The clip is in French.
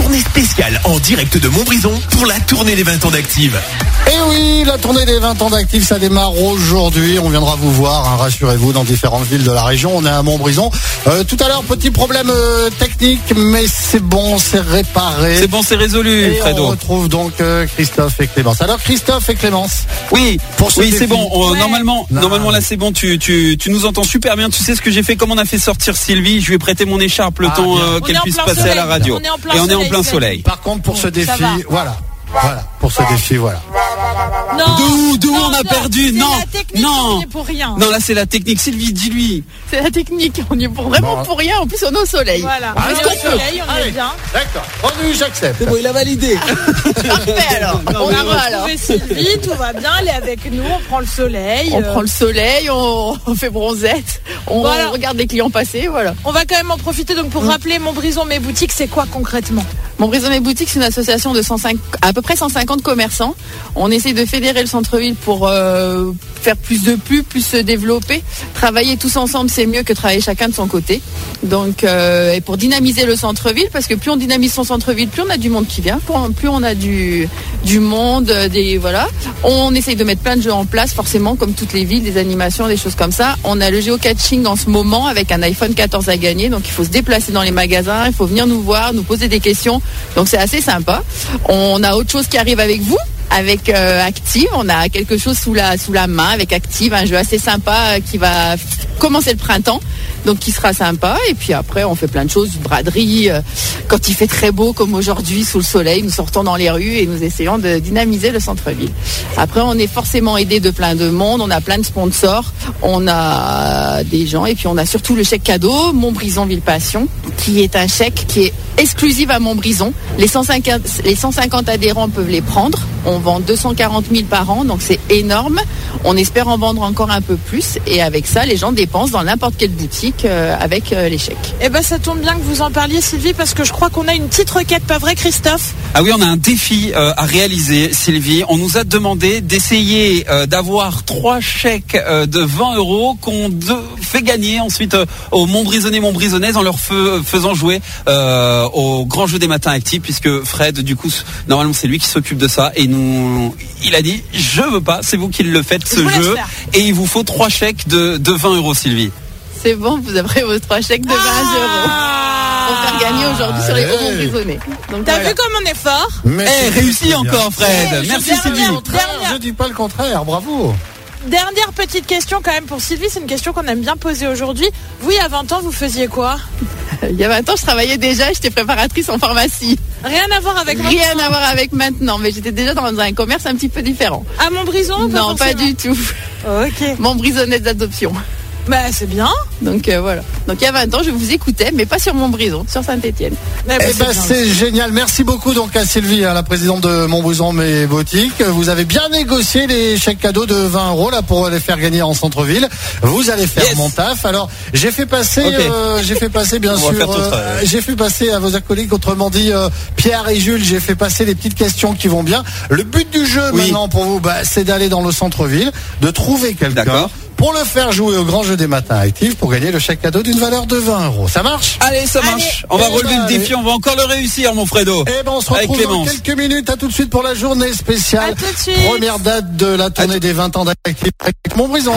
journée spéciale en direct de Montbrison pour la tournée des 20 ans d'Active. Et Eh oui, la tournée des 20 ans d'Active, ça démarre aujourd'hui. On viendra vous voir, hein, rassurez-vous, dans différentes villes de la région. On est à Montbrison. Euh, tout à l'heure, petit problème euh, technique, mais c'est bon, c'est réparé. C'est bon, c'est résolu, Et on Fredo. retrouve donc euh, Christophe et Clémence. Alors Christophe et Clémence, Oui, Pour ce oui, c'est bon. On- Ouais. Normalement, Non. normalement là, c'est bon. Tu, tu, tu nous entends super bien. Tu sais ce que j'ai fait? Comme on a fait sortir Sylvie, je lui ai prêté mon écharpe le Ah, temps euh, On qu'elle puisse passer à la radio. On est en plein Et on est en soleil, plein soleil. par contre, pour ce défi, voilà. Voilà, pour ce défi, voilà. Non. D'où, d'où Non, on a non, perdu c'est Non, la technique, non. on y est pour rien. Non, là c'est la technique. Sylvie, dis-lui. C'est la technique, on y est pour vraiment Bon. pour rien, en plus on est au soleil. Voilà. Ah, on est est-ce au soleil, on Allez. bien. D'accord. Rendu, j'accepte. il a validé. Parfait alors, on va alors. Sylvie, tout va bien, elle est avec nous, on prend le soleil. On euh, prend le soleil, on, on fait bronzette, on, Voilà. on regarde les clients passer, voilà. On va quand même en profiter donc pour rappeler mon brison mes boutiques, c'est quoi concrètement? Mon Brisson et Boutique, c'est une association de 105, à peu près 150 commerçants. On essaye de fédérer le centre-ville pour euh, faire plus de pubs, plus se développer. Travailler tous ensemble, c'est mieux que travailler chacun de son côté. Donc, euh, et pour dynamiser le centre-ville, parce que plus on dynamise son centre-ville, plus on a du monde qui vient, plus- on a du, du monde, euh, des voilà. On essaye de mettre plein de jeux en place, forcément, comme toutes les villes, des animations, des choses comme ça. On a le géocaching en ce moment avec un iPhone 14 à gagner, donc il faut se déplacer dans les magasins, il faut venir nous voir, nous poser des questions. Donc c'est assez sympa. On a autre chose qui arrive avec vous. Avec euh, Active, on a quelque chose sous la sous la main avec Active, un jeu assez sympa euh, qui va commencer le printemps, donc qui sera sympa. Et puis après, on fait plein de choses, braderie. euh, quand il fait très beau comme aujourd'hui sous le soleil, nous sortons dans les rues et nous essayons de dynamiser le centre-ville. Après, on est forcément aidé de plein de monde, on a plein de sponsors, on a des gens et puis on a surtout le chèque cadeau Montbrison Ville Passion, qui est un chèque qui est exclusif à Montbrison. Les 150, les 150 adhérents peuvent les prendre. On vend 240 000 par an, donc c'est énorme. On espère en vendre encore un peu plus. Et avec ça, les gens dépensent dans n'importe quelle boutique euh, avec euh, les chèques. Eh ben ça tombe bien que vous en parliez Sylvie parce que je crois qu'on a une petite requête, pas vrai Christophe? Ah oui, on a un défi euh, à réaliser, Sylvie. On nous a demandé d'essayer euh, d'avoir trois chèques euh, de 20 euros qu'on de- fait gagner ensuite euh, aux Montbrisonnais, Montbrisonnaises en leur faisant jouer euh, au grand jeu des matins actifs puisque Fred, du coup, normalement c'est lui qui s'occupe de ça et nous, il a dit je veux pas, c'est vous qui le faites Je ce jeu et il vous faut trois chèques de, de 20 euros, Sylvie. C'est bon, vous avez vos trois chèques de 20 euros. Pour faire gagner aujourd'hui sur les hauts. Donc T'as voilà. vu comme on est fort Mais Eh, réussi encore, Fred. Eh, Merci, dernière- Sylvie. Dernière. Je dis pas le contraire, bravo. Dernière petite question quand même pour Sylvie, c'est une question qu'on aime bien poser aujourd'hui. Vous, il y a 20 ans, vous faisiez quoi? Il y a 20 ans, je travaillais déjà, j'étais préparatrice en pharmacie. Rien à voir avec moi Rien à voir avec maintenant, mais j'étais déjà dans un commerce un petit peu différent. À Montbrison non, pas du tout. Ok. Mon brisonnette d'adoption. Bah c'est bien. Donc euh, voilà. Donc il y a 20 ans, je vous écoutais, mais pas sur mon brison, sur Saint-Etienne. Eh ben, Eh ben, c'est génial. Merci beaucoup donc à Sylvie, hein, la présidente de Montbrison mes boutiques. Vous avez bien négocié les chèques cadeaux de 20 euros là pour les faire gagner en centre-ville. Vous allez faire Yes. mon taf. Alors j'ai fait passer, euh, j'ai fait passer bien On sûr, euh, j'ai fait passer à vos acolytes, autrement dit euh, Pierre et Jules, j'ai fait passer les petites questions qui vont bien. Le but du jeu Oui. maintenant pour vous, bah, c'est d'aller dans le centre-ville, de trouver quelqu'un. Pour le faire jouer au grand jeu des matins actifs pour gagner le chèque cadeau d'une valeur de 20 euros. Ça marche? Allez, ça marche. On va Eh relever ben, le défi, on va encore le réussir, mon Fredo. Eh ben on se Avec retrouve dans Clémence. quelques minutes. À tout de suite pour la journée spéciale. À tout de suite. Première date de la tournée des 20 ans d'activité avec Montbrison.